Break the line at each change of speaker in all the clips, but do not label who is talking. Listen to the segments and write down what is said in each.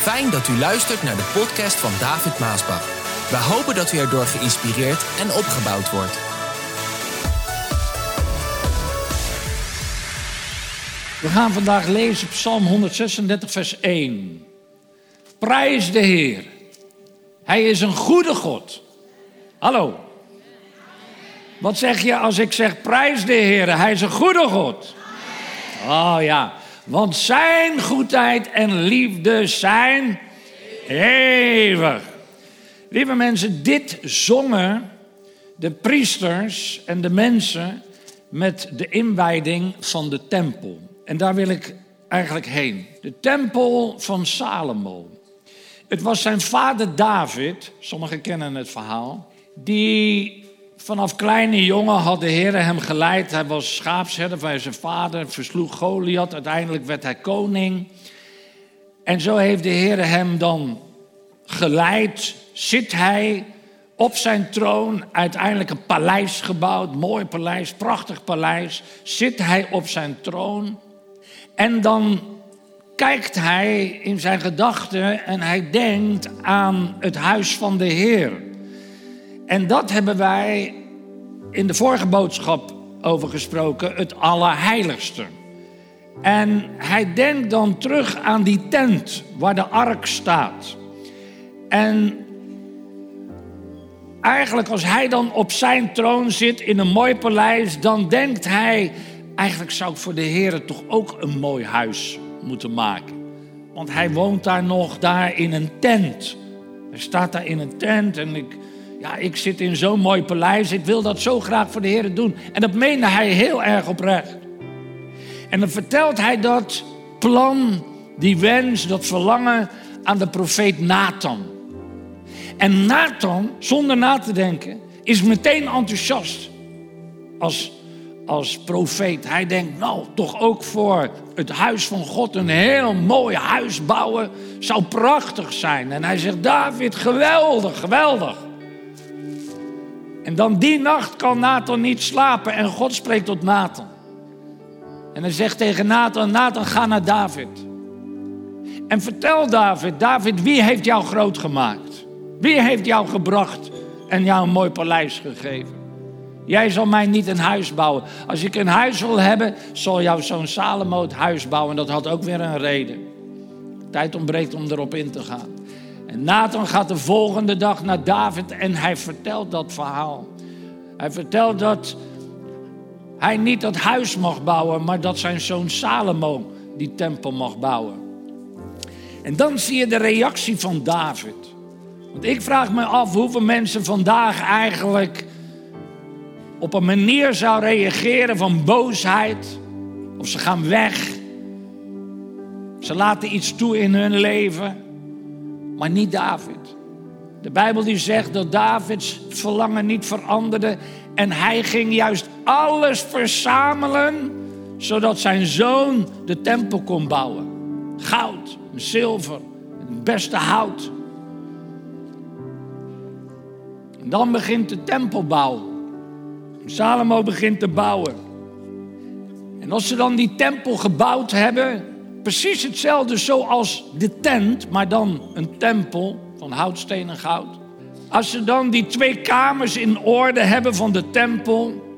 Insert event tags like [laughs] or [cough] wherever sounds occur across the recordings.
Fijn dat u luistert naar de podcast van David Maasbach. We hopen dat u erdoor geïnspireerd en opgebouwd wordt.
We gaan vandaag lezen Psalm 136, vers 1. Prijs de Heer. Hij is een goede God. Hallo. Wat zeg je als ik zeg prijs de Heer? Hij is een goede God. Oh ja, want zijn goedheid en liefde zijn eeuwig. Lieve mensen, dit zongen de priesters en de mensen met de inwijding van de tempel. En daar wil ik eigenlijk heen. De tempel van Salomo. Het was zijn vader David, sommigen kennen het verhaal, die vanaf kleine jongen had de Heer hem geleid. Hij was schaapsherder van zijn vader, versloeg Goliath, uiteindelijk werd hij koning. En zo heeft de Heer hem dan geleid, zit hij op zijn troon, uiteindelijk een paleis gebouwd, mooi paleis, prachtig paleis, zit hij op zijn troon. En dan kijkt hij in zijn gedachten en hij denkt aan het huis van de Heer. En dat hebben wij in de vorige boodschap over gesproken, het Allerheiligste. En hij denkt dan terug aan die tent waar de ark staat. En eigenlijk als hij dan op zijn troon zit in een mooi paleis, dan denkt hij, eigenlijk zou ik voor de Heer toch ook een mooi huis moeten maken. Want hij woont daar nog, daar in een tent. Hij staat daar in een tent en ik, ja, ik zit in zo'n mooi paleis. Ik wil dat zo graag voor de Heer doen. En dat meende hij heel erg oprecht. En dan vertelt hij dat plan, die wens, dat verlangen aan de profeet Nathan. En Nathan, zonder na te denken, is meteen enthousiast als als profeet. Hij denkt, nou, toch ook voor het huis van God een heel mooi huis bouwen zou prachtig zijn. En hij zegt, David, geweldig, geweldig. En dan die nacht kan Nathan niet slapen en God spreekt tot Nathan. En hij zegt tegen Nathan, Nathan, ga naar David. En vertel David, David, wie heeft jou groot gemaakt? Wie heeft jou gebracht en jou een mooi paleis gegeven? Jij zal mij niet een huis bouwen. Als ik een huis wil hebben, zal jouw zoon Salomo het huis bouwen. En dat had ook weer een reden. Tijd ontbreekt om erop in te gaan. En Nathan gaat de volgende dag naar David en hij vertelt dat verhaal. Hij vertelt dat hij niet dat huis mag bouwen, maar dat zijn zoon Salomo die tempel mag bouwen. En dan zie je de reactie van David. Want ik vraag me af hoeveel mensen vandaag eigenlijk op een manier zou reageren van boosheid. Of ze gaan weg. Ze laten iets toe in hun leven. Maar niet David. De Bijbel die zegt dat Davids verlangen niet veranderde. En hij ging juist alles verzamelen. Zodat zijn zoon de tempel kon bouwen. Goud, zilver, het beste hout. En dan begint de tempelbouw. Salomo begint te bouwen. En als ze dan die tempel gebouwd hebben, precies hetzelfde zoals de tent, maar dan een tempel van houtsteen en goud. Als ze dan die twee kamers in orde hebben van de tempel,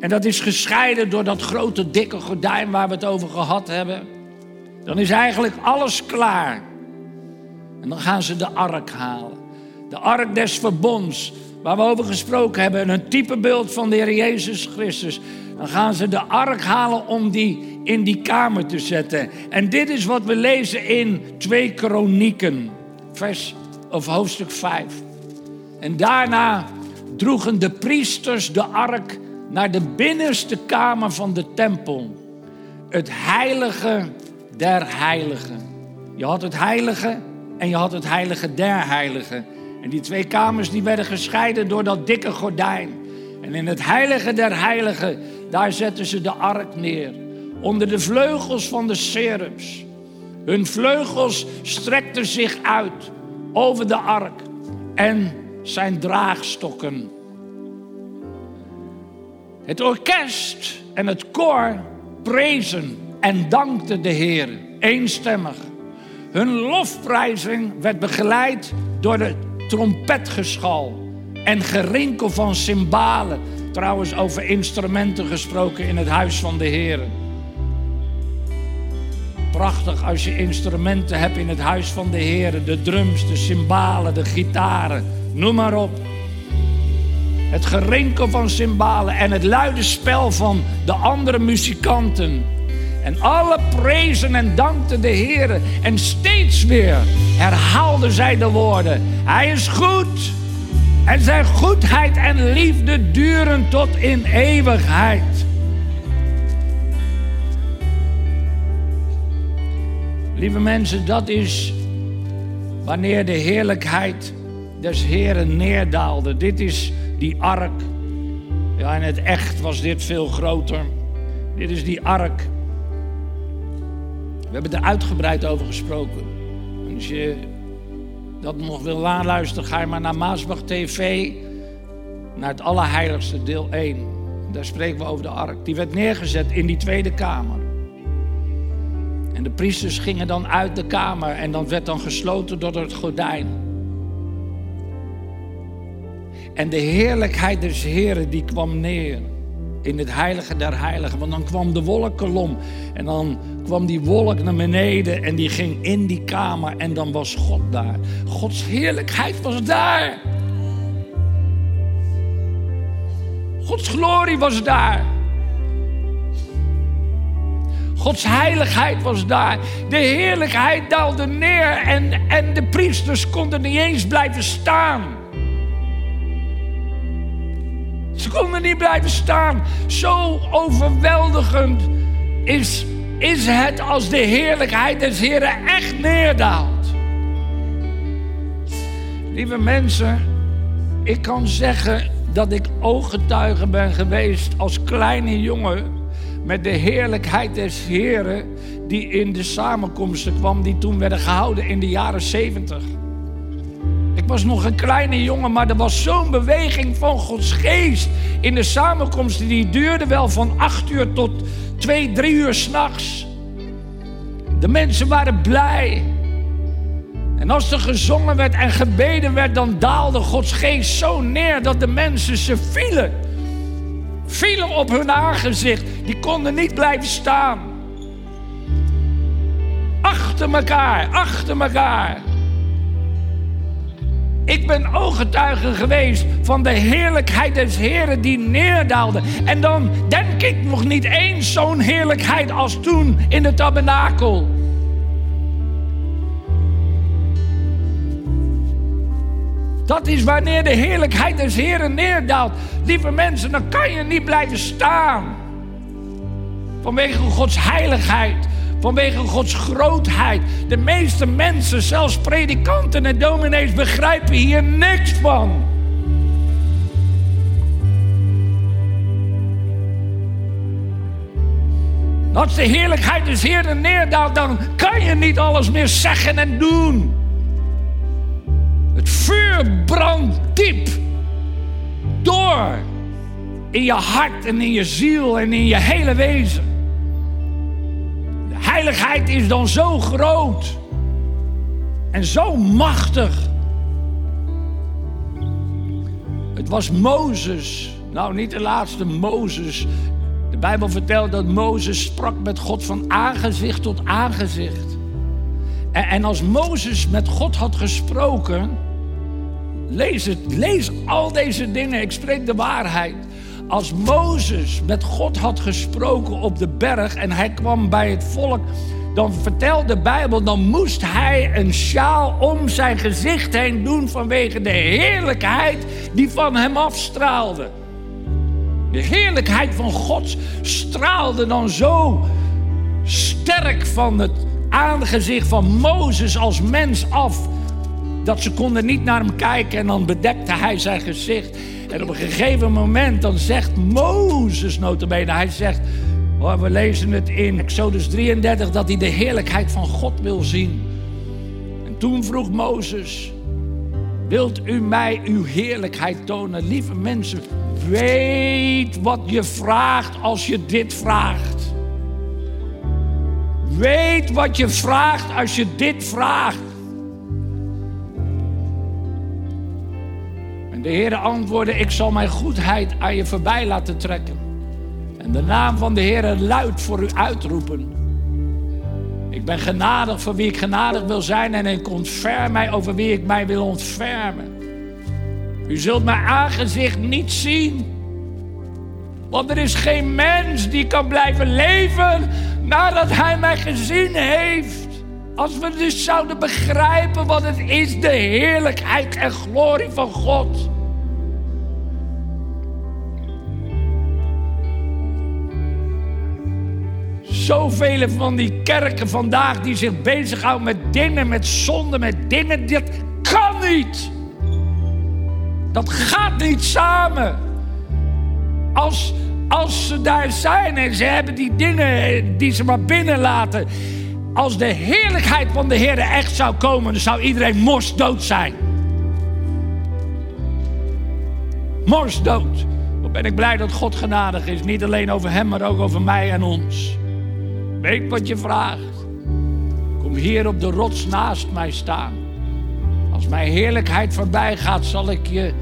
en dat is gescheiden door dat grote dikke gordijn waar we het over gehad hebben, dan is eigenlijk alles klaar. En dan gaan ze de ark halen. De ark des verbonds, waar we over gesproken hebben, een typebeeld van de Heer Jezus Christus. Dan gaan ze de ark halen om die in die kamer te zetten. En dit is wat we lezen in 2 Kronieken, vers of hoofdstuk 5. En daarna droegen de priesters de ark naar de binnenste kamer van de tempel. Het heilige der heiligen. Je had het heilige en je had het heilige der heiligen. En die twee kamers die werden gescheiden door dat dikke gordijn. En in het heilige der heiligen, daar zetten ze de ark neer. Onder de vleugels van de serums. Hun vleugels strekten zich uit over de ark en zijn draagstokken. Het orkest en het koor prezen en dankten de Heer eenstemmig. Hun lofprijzing werd begeleid door de trompetgeschal en gerinkel van cymbalen. Trouwens, over instrumenten gesproken in het huis van de Heer. Prachtig als je instrumenten hebt in het huis van de Heer. De drums, de cymbalen, de gitaren, noem maar op. Het gerinkel van cymbalen en het luide spel van de andere muzikanten. En alle prezen en dankten de Heer. En steeds weer herhaalden zij de woorden: Hij is goed. En zijn goedheid en liefde duren tot in eeuwigheid. Lieve mensen, dat is wanneer de heerlijkheid des Heren neerdaalde. Dit is die ark. Ja, in het echt was dit veel groter. Dit is die ark. We hebben er uitgebreid over gesproken. Als je dat nog wil naluisteren, ga je maar naar Maasbach TV. Naar het Allerheiligste, deel 1. Daar spreken we over de ark. Die werd neergezet in die tweede kamer. De priesters gingen dan uit de kamer en dan werd dan gesloten door het gordijn. En de heerlijkheid des Heren die kwam neer in het heilige der heiligen. Want dan kwam de wolkenkolom en dan kwam die wolk naar beneden en die ging in die kamer en dan was God daar. Gods heerlijkheid was daar. Gods glorie was daar. Gods heiligheid was daar. De heerlijkheid daalde neer en, en de priesters konden niet eens blijven staan. Ze konden niet blijven staan. Zo overweldigend is, is het als de heerlijkheid des Heren echt neerdaalt. Lieve mensen, ik kan zeggen dat ik ooggetuige ben geweest als kleine jongen met de heerlijkheid des Heren die in de samenkomsten kwam die toen werden gehouden in de jaren zeventig. Ik was nog een kleine jongen, maar er was zo'n beweging van Gods geest in de samenkomsten. Die duurde wel van acht uur tot twee, drie uur s'nachts. De mensen waren blij. En als er gezongen werd en gebeden werd, dan daalde Gods geest zo neer dat de mensen ze vielen. Vielen op hun aangezicht. Die konden niet blijven staan. Achter elkaar, achter elkaar. Ik ben ooggetuige geweest van de heerlijkheid des Heren die neerdaalde. En dan denk ik nog niet eens zo'n heerlijkheid als toen in de tabernakel. Dat is wanneer de heerlijkheid des Heren neerdaalt. Lieve mensen, dan kan je niet blijven staan. Vanwege Gods heiligheid. Vanwege Gods grootheid. De meeste mensen, zelfs predikanten en dominees, begrijpen hier niks van. Als de heerlijkheid des Heeren neerdaalt, dan kan je niet alles meer zeggen en doen. Het vuur brandt diep door in je hart en in je ziel en in je hele wezen heiligheid is dan zo groot en zo machtig. Het was Mozes, nou niet de laatste Mozes. De Bijbel vertelt dat Mozes sprak met God van aangezicht tot aangezicht. En, als Mozes met God had gesproken, lees het, lees al deze dingen, ik spreek de waarheid. Als Mozes met God had gesproken op de berg en hij kwam bij het volk, dan vertelt de Bijbel, dan moest hij een sjaal om zijn gezicht heen doen vanwege de heerlijkheid die van hem afstraalde. De heerlijkheid van God straalde dan zo sterk van het aangezicht van Mozes als mens af. Dat ze konden niet naar hem kijken en dan bedekte hij zijn gezicht. En op een gegeven moment dan zegt Mozes notabene, hij zegt, oh, we lezen het in Exodus 33, dat hij de heerlijkheid van God wil zien. En toen vroeg Mozes, wilt u mij uw heerlijkheid tonen? Lieve mensen, weet wat je vraagt als je dit vraagt. Weet wat je vraagt als je dit vraagt. En de Heer antwoordde: Ik zal mijn goedheid aan je voorbij laten trekken. En de naam van de Heer luid voor u uitroepen. Ik ben genadig voor wie ik genadig wil zijn en ik ontferm mij over wie ik mij wil ontfermen. U zult mijn aangezicht niet zien. Want er is geen mens die kan blijven leven nadat hij mij gezien heeft. Als we dus zouden begrijpen wat het is, de heerlijkheid en glorie van God. Zoveel van die kerken vandaag die zich bezighouden met dingen, met zonde, met dingen. Dat kan niet. Dat gaat niet samen. Als, als ze daar zijn en ze hebben die dingen die ze maar binnenlaten. Als de heerlijkheid van de Heer echt zou komen, dan zou iedereen morsdood zijn. Morsdood. Dan ben ik blij dat God genadig is. Niet alleen over hem, maar ook over mij en ons. Weet wat je vraagt. Kom hier op de rots naast mij staan. Als mijn heerlijkheid voorbij gaat, zal ik je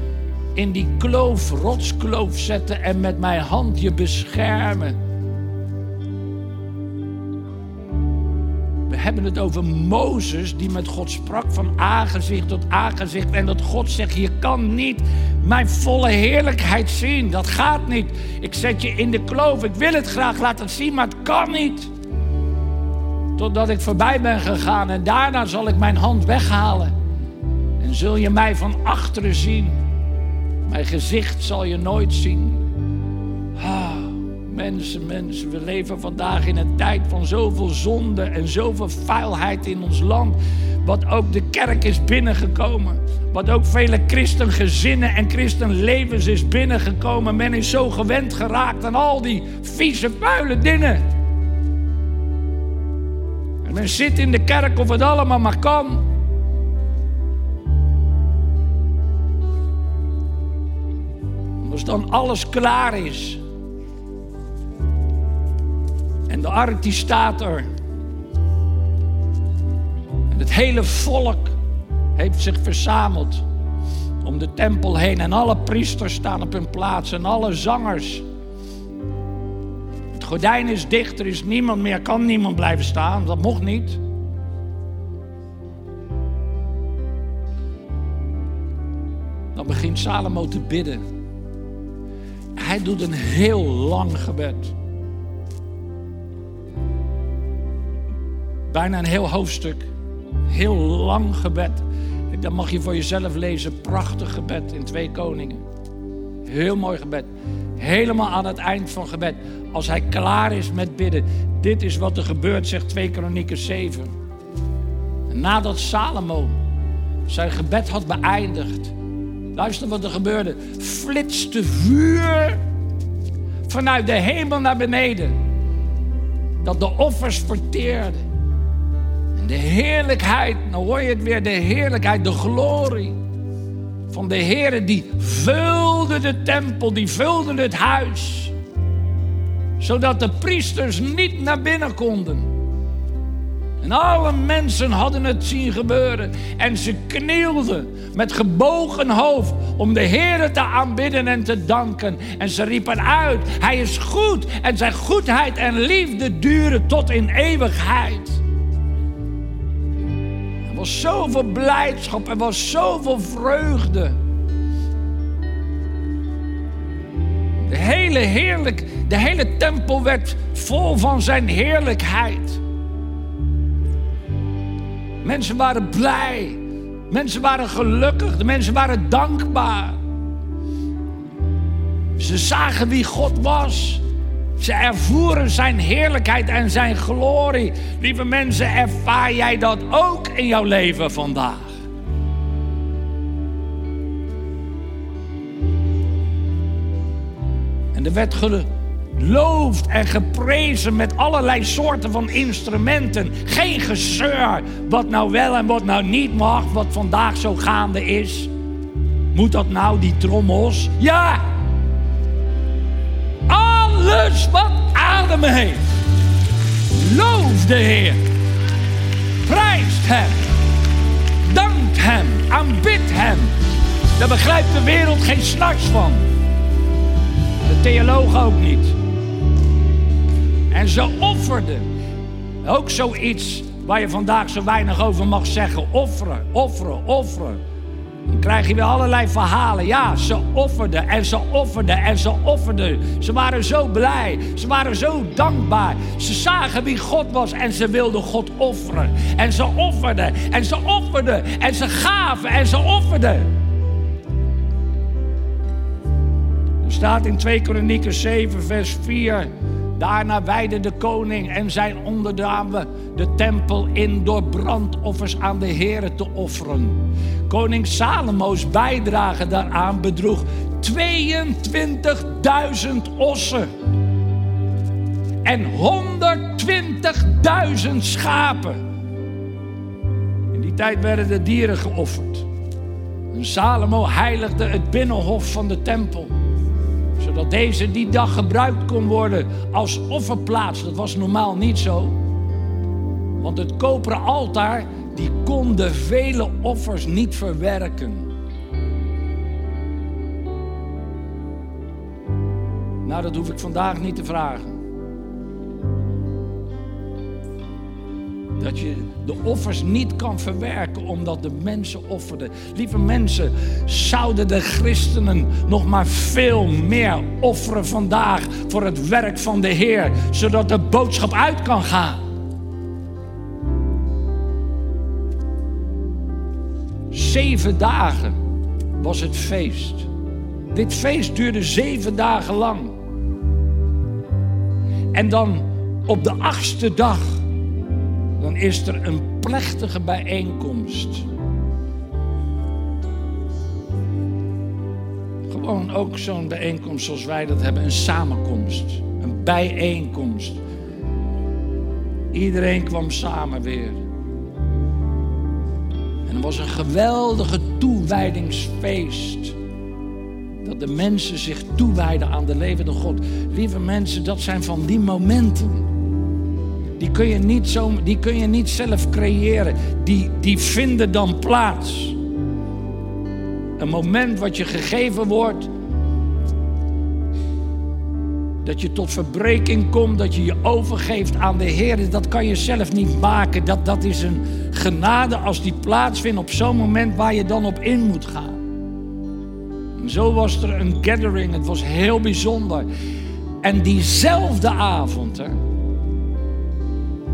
in die kloof, rotskloof zetten en met mijn hand je beschermen. We hebben het over Mozes die met God sprak van aangezicht tot aangezicht. En dat God zegt, je kan niet mijn volle heerlijkheid zien. Dat gaat niet. Ik zet je in de kloof. Ik wil het graag laten zien, maar het kan niet. Totdat ik voorbij ben gegaan en daarna zal ik mijn hand weghalen. En zul je mij van achteren zien. Mijn gezicht zal je nooit zien. Ah, mensen, mensen, we leven vandaag in een tijd van zoveel zonde en zoveel vuilheid in ons land. Wat ook de kerk is binnengekomen. Wat ook vele christengezinnen en christenlevens is binnengekomen. Men is zo gewend geraakt aan al die vieze, vuile dingen. En men zit in de kerk of het allemaal maar kan. Als dan alles klaar is. En de ark die staat er. En het hele volk heeft zich verzameld om de tempel heen. En alle priesters staan op hun plaats en alle zangers. Het gordijn is dicht, er is niemand meer, kan niemand blijven staan. Dat mocht niet. Dan begint Salomo te bidden. Hij doet een heel lang gebed. Bijna een heel hoofdstuk. Heel lang gebed. Dat mag je voor jezelf lezen. Prachtig gebed in Twee Koningen. Heel mooi gebed. Helemaal aan het eind van gebed. Als hij klaar is met bidden. Dit is wat er gebeurt, zegt 2 Kronieken 7. nadat Salomo zijn gebed had beëindigd Luister wat er gebeurde. Flitste vuur vanuit de hemel naar beneden. Dat de offers verteerde. En de heerlijkheid, nou hoor je het weer, de heerlijkheid, de glorie van de Heer die vulde de tempel, die vulde het huis. Zodat de priesters niet naar binnen konden. En alle mensen hadden het zien gebeuren. En ze knielden met gebogen hoofd om de Heer te aanbidden en te danken. En ze riepen uit, Hij is goed en zijn goedheid en liefde duren tot in eeuwigheid. Er was zoveel blijdschap, er was zoveel vreugde. De hele, heerlijk, de hele tempel werd vol van zijn heerlijkheid. Mensen waren blij. Mensen waren gelukkig. De mensen waren dankbaar. Ze zagen wie God was. Ze ervoeren zijn heerlijkheid en zijn glorie. Lieve mensen, ervaar jij dat ook in jouw leven vandaag? En er werd geloofd en geprezen met allerlei soorten van instrumenten. Geen gezeur wat nou wel en wat nou niet mag, wat vandaag zo gaande is. Moet dat nou, die trommels? Ja! Alles wat adem heeft. Loof de Heer. Prijst Hem. Dankt Hem. Aanbidt Hem. Daar begrijpt de wereld geen s'nachts van. De theologen ook niet. En ze offerden. Ook zoiets waar je vandaag zo weinig over mag zeggen. Offeren, offeren, offeren. Dan krijg je weer allerlei verhalen. Ja, ze offerden en ze offerden en ze offerden. Ze waren zo blij. Ze waren zo dankbaar. Ze zagen wie God was en ze wilden God offeren. En ze offerden en ze offerden en ze gaven en ze offerden. Er staat in 2 Kronieken 7, vers 4. Daarna wijde de koning en zijn onderdanen de tempel in door brandoffers aan de Here te offeren. Koning Salomo's bijdrage daaraan bedroeg 22.000 ossen en 120.000 schapen. In die tijd werden de dieren geofferd. En Salomo heiligde het binnenhof van de tempel zodat deze die dag gebruikt kon worden als offerplaats. Dat was normaal niet zo. Want het koperen altaar, die kon de vele offers niet verwerken. Nou, dat hoef ik vandaag niet te vragen. Dat je de offers niet kan verwerken omdat de mensen offerden. Lieve mensen, zouden de christenen nog maar veel meer offeren vandaag voor het werk van de Heer, zodat de boodschap uit kan gaan. Zeven dagen was het feest. Dit feest duurde zeven dagen lang. En dan op de achtste dag dan is er een plechtige bijeenkomst. Gewoon ook zo'n bijeenkomst zoals wij dat hebben, een samenkomst, een bijeenkomst. Iedereen kwam samen weer. En het was een geweldige toewijdingsfeest. Dat de mensen zich toewijden aan de levende God. Lieve mensen, dat zijn van die momenten die kun je niet, zo, die kun je niet zelf creëren. Die, die vinden dan plaats. Een moment wat je gegeven wordt. Dat je tot verbreking komt, dat je je overgeeft aan de Heer. Dat kan je zelf niet maken. Dat, dat is een genade als die plaatsvindt op zo'n moment waar je dan op in moet gaan. Zo was er een gathering. Het was heel bijzonder. En diezelfde avond, hè,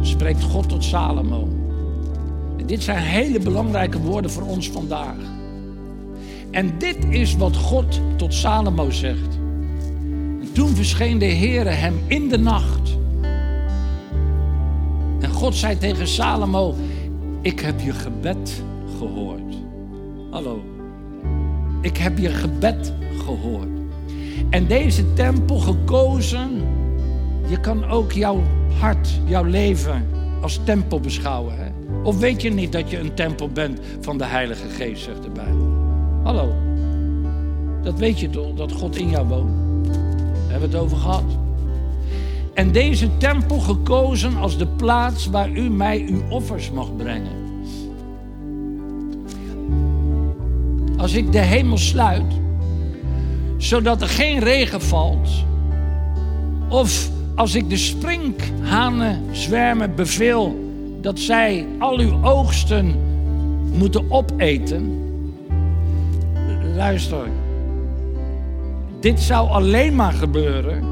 spreekt God tot Salomo. En dit zijn hele belangrijke woorden voor ons vandaag. En dit is wat God tot Salomo zegt. En toen verscheen de Heere hem in de nacht. En God zei tegen Salomo: Ik heb je gebed gehoord. Hallo. Ik heb je gebed gehoord. En deze tempel gekozen. Je kan ook jouw hart, jouw leven als tempel beschouwen. Hè? Of weet je niet dat je een tempel bent van de Heilige Geest, zegt de Bijbel. Hallo. Dat weet je toch, dat God in jou woont. Daar hebben we het over gehad. En deze tempel gekozen als de plaats waar u mij uw offers mag brengen. Als ik de hemel sluit, zodat er geen regen valt, of als ik de sprinkhanen zwermen beveel dat zij al uw oogsten moeten opeten. Luister, dit zou alleen maar gebeuren,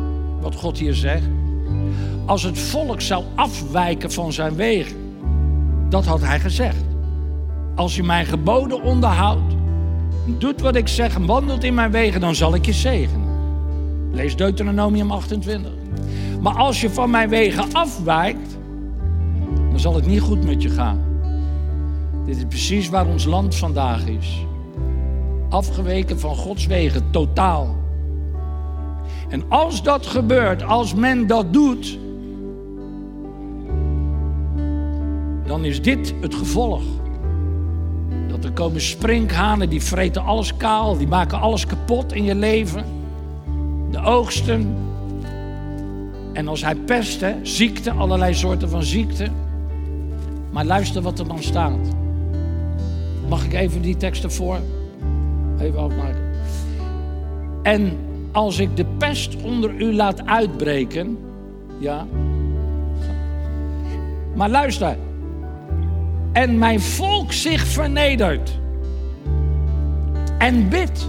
wat God hier zegt, als het volk zou afwijken van zijn wegen. Dat had hij gezegd. Als je mijn geboden onderhoudt, doet wat ik zeg en wandelt in mijn wegen, dan zal ik je zegenen. Lees Deuteronomium 28. Maar als je van mijn wegen afwijkt, dan zal het niet goed met je gaan. Dit is precies waar ons land vandaag is. Afgeweken van Gods wegen, totaal. En als dat gebeurt, als men dat doet, dan is dit het gevolg. Dat er komen sprinkhanen, die vreten alles kaal, die maken alles kapot in je leven. De oogsten En als hij pestte, ziekte, allerlei soorten van ziekte. Maar luister wat er dan staat. Mag ik even die teksten voor? Even afmaken. En als ik de pest onder u laat uitbreken. Ja. Maar luister. En mijn volk zich vernedert. En bidt.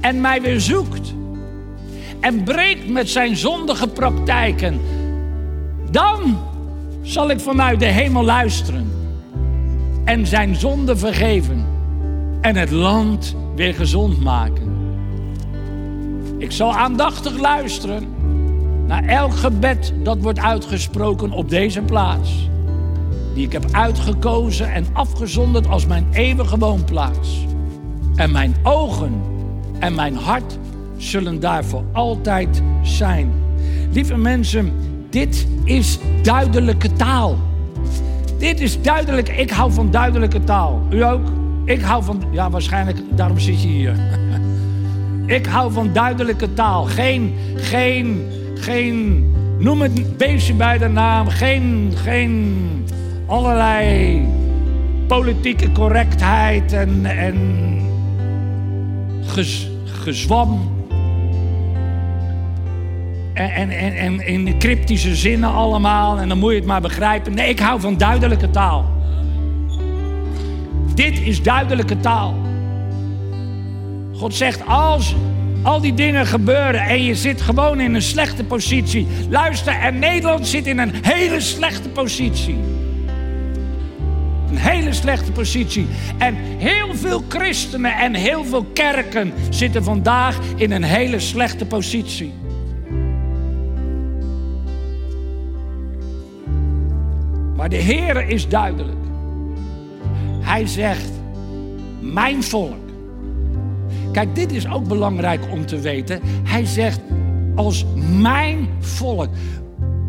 En mij weer zoekt. En breekt met zijn zondige praktijken. Dan zal ik vanuit de hemel luisteren. En zijn zonde vergeven. En het land weer gezond maken. Ik zal aandachtig luisteren naar elk gebed dat wordt uitgesproken op deze plaats. Die ik heb uitgekozen en afgezonderd als mijn eeuwige woonplaats. En mijn ogen en mijn hart zullen daar voor altijd zijn. Lieve mensen, dit is duidelijke taal. Dit is duidelijk. Ik hou van duidelijke taal. U ook? Ik hou van. Ja, waarschijnlijk, daarom zit je hier. [laughs] Ik hou van duidelijke taal. Geen, geen, geen, noem het beestje bij de naam. Geen, geen allerlei politieke correctheid en, en gezwam. En, en, en, in cryptische zinnen allemaal. En dan moet je het maar begrijpen. Nee, ik hou van duidelijke taal. Dit is duidelijke taal. God zegt, als al die dingen gebeuren en je zit gewoon in een slechte positie. Luister, en Nederland zit in een hele slechte positie. Een hele slechte positie. En heel veel christenen en heel veel kerken zitten vandaag in een hele slechte positie. Maar de Heer is duidelijk. Hij zegt, mijn volk Kijk, dit is ook belangrijk om te weten. Hij zegt, als mijn volk.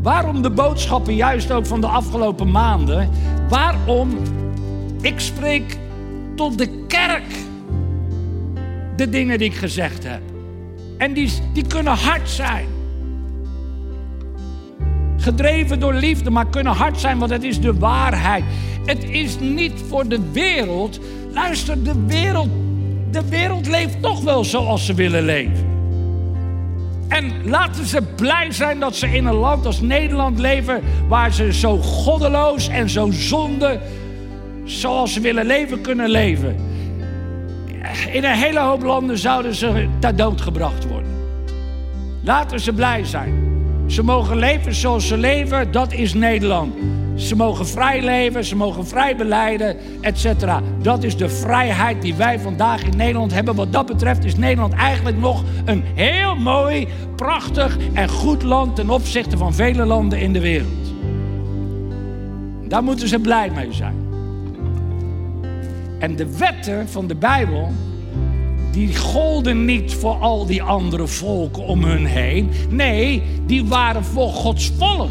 Waarom de boodschappen juist ook van de afgelopen maanden? Waarom? Ik spreek tot de kerk de dingen die ik gezegd heb. En die, die kunnen hard zijn. Gedreven door liefde, maar kunnen hard zijn, want het is de waarheid. Het is niet voor de wereld. Luister, de wereld de wereld leeft toch wel zoals ze willen leven. En laten ze blij zijn dat ze in een land als Nederland leven, waar ze zo goddeloos en zo zonde, zoals ze willen leven, kunnen leven. In een hele hoop landen zouden ze ter dood gebracht worden. Laten ze blij zijn. Ze mogen leven zoals ze leven, dat is Nederland. Ze mogen vrij leven, ze mogen vrij beleiden, etc. Dat is de vrijheid die wij vandaag in Nederland hebben. Wat dat betreft is Nederland eigenlijk nog een heel mooi, prachtig en goed land ten opzichte van vele landen in de wereld. Daar moeten ze blij mee zijn. En de wetten van de Bijbel, die golden niet voor al die andere volken om hun heen. Nee, die waren voor Gods volk.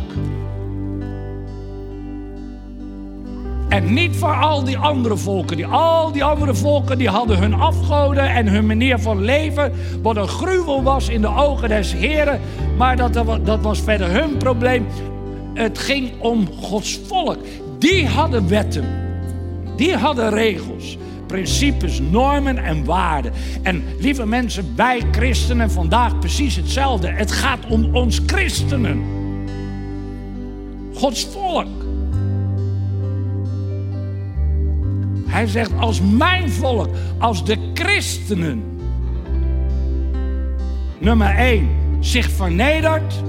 En niet voor al die andere volken. Die, al die andere volken die hadden hun afgoden en hun manier van leven. Wat een gruwel was in de ogen des Heren. Maar dat, dat was verder hun probleem. Het ging om Gods volk. Die hadden wetten. Die hadden regels principes, normen en waarden. En lieve mensen, wij christenen vandaag precies hetzelfde. Het gaat om ons christenen. Gods volk. Hij zegt, als mijn volk, als de christenen, nummer 1, zich vernedert,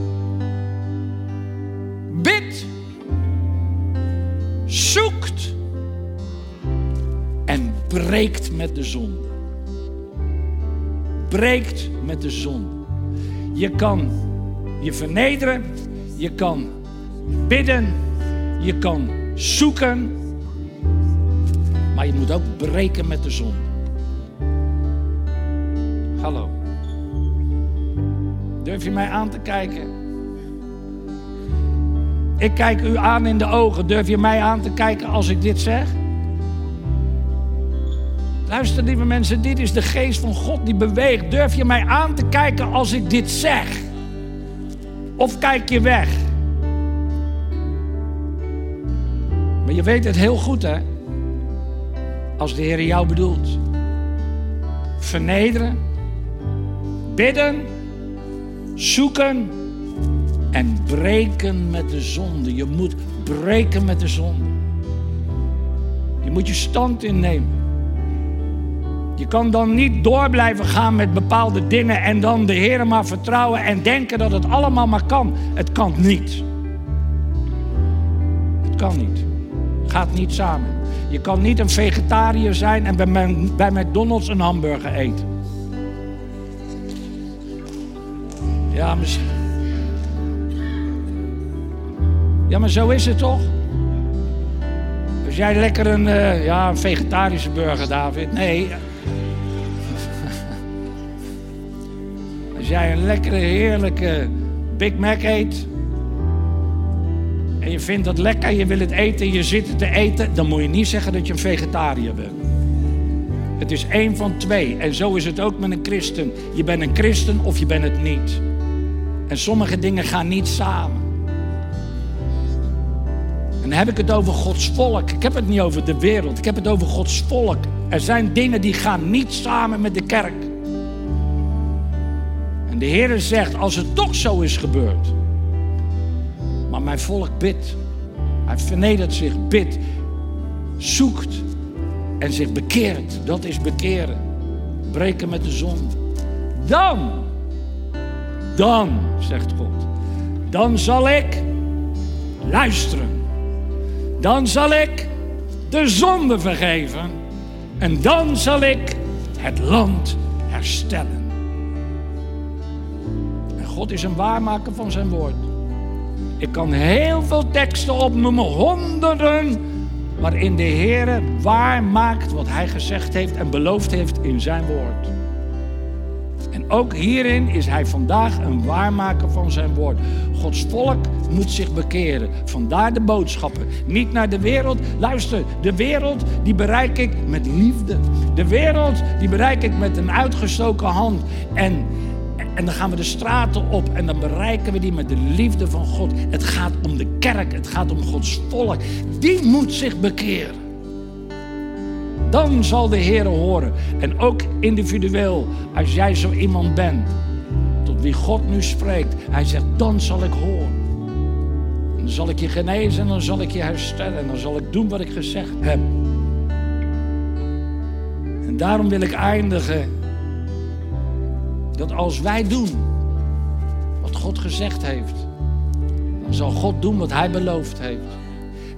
breekt met de zon. Breekt met de zon. Je kan je vernederen, je kan bidden, je kan zoeken maar je moet ook breken met de zon. Hallo. Durf je mij aan te kijken? Ik kijk u aan in de ogen. Durf je mij aan te kijken als ik dit zeg? Luister, lieve mensen, dit is de geest van God die beweegt. Durf je mij aan te kijken als ik dit zeg? Of kijk je weg? Maar je weet het heel goed, hè? Als de Heer jou bedoelt. Vernederen, bidden, zoeken en breken met de zonde. Je moet breken met de zonde. Je moet je stand innemen. Je kan dan niet door blijven gaan met bepaalde dingen en dan de Heer maar vertrouwen en denken dat het allemaal maar kan. Het kan niet. Het kan niet. Gaat niet samen. Je kan niet een vegetariër zijn en bij, McDonald's een hamburger eten. Ja, misschien. Ja, maar zo is het toch? Als jij lekker een, uh, ja, een vegetarische burger, David. Nee. Als jij een lekkere, heerlijke Big Mac eet. En je vindt dat lekker, je wil het eten, je zit te eten. Dan moet je niet zeggen dat je een vegetariër bent. Het is één van twee. En zo is het ook met een christen. Je bent een christen of je bent het niet. En sommige dingen gaan niet samen. En dan heb ik het over Gods volk. Ik heb het niet over de wereld. Ik heb het over Gods volk. Er zijn dingen die gaan niet samen met de kerk. De Heer zegt, als het toch zo is gebeurd. Maar mijn volk bidt. Hij vernedert zich, bidt, zoekt en zich bekeert. Dat is bekeren. Breken met de zonde. Dan, dan, zegt God, dan zal ik luisteren dan zal ik de zonde vergeven. En dan zal ik het land herstellen. God is een waarmaker van zijn woord. Ik kan heel veel teksten opnoemen, honderden, waarin de Heer waar maakt wat hij gezegd heeft en beloofd heeft in zijn woord. En ook hierin is hij vandaag een waarmaker van zijn woord. Gods volk moet zich bekeren. Vandaar de boodschappen. Niet naar de wereld. Luister, de wereld die bereik ik met liefde. De wereld die bereik ik met een uitgestoken hand. En, en dan gaan we de straten op en dan bereiken we die met de liefde van God. Het gaat om de kerk, het gaat om Gods volk. Die moet zich bekeren. Dan zal de Heer horen. En ook individueel, als jij zo iemand bent, tot wie God nu spreekt. Hij zegt, dan zal ik horen. Dan zal ik je genezen en dan zal ik je herstellen. En dan zal ik doen wat ik gezegd heb. En daarom wil ik eindigen. Dat als wij doen wat God gezegd heeft, dan zal God doen wat Hij beloofd heeft.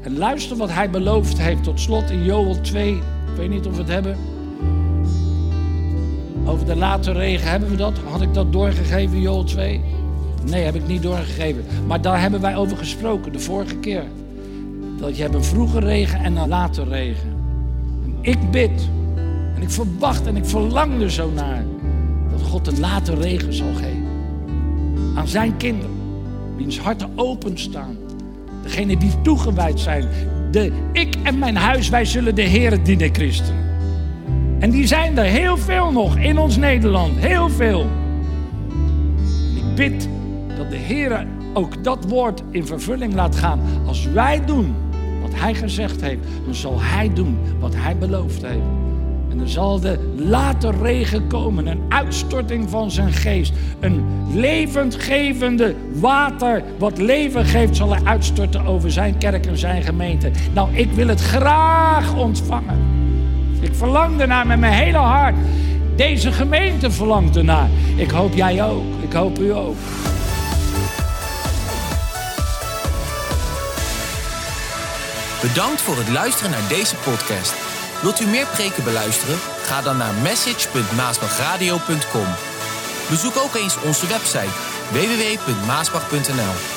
En luister wat Hij beloofd heeft tot slot in Joel 2, ik weet niet of we het hebben. Over de late regen, hebben we dat? Had ik dat doorgegeven, Joel 2? Nee, heb ik niet doorgegeven. Maar daar hebben wij over gesproken de vorige keer. Dat je hebt een vroege regen en een late regen. En ik bid en ik verwacht en ik verlang er zo naar God een late regen zal geven. Aan zijn kinderen, wiens harten openstaan. Degenen die toegewijd zijn, de, ik en mijn huis, wij zullen de Heer dienen, christen. En die zijn er heel veel nog in ons Nederland. Heel veel. Ik bid dat de Heer ook dat woord in vervulling laat gaan. Als wij doen wat Hij gezegd heeft, dan zal Hij doen wat Hij beloofd heeft. En er zal de late regen komen, een uitstorting van zijn geest. Een levendgevende water, wat leven geeft, zal hij uitstorten over zijn kerk en zijn gemeente. Nou, ik wil het graag ontvangen. Ik verlang ernaar met mijn hele hart. Deze gemeente verlangt ernaar. Ik hoop jij ook. Ik hoop u ook.
Bedankt voor het luisteren naar deze podcast. Wilt u meer preken beluisteren? Ga dan naar message.maasbachradio.com. Bezoek ook eens onze website www.maasbach.nl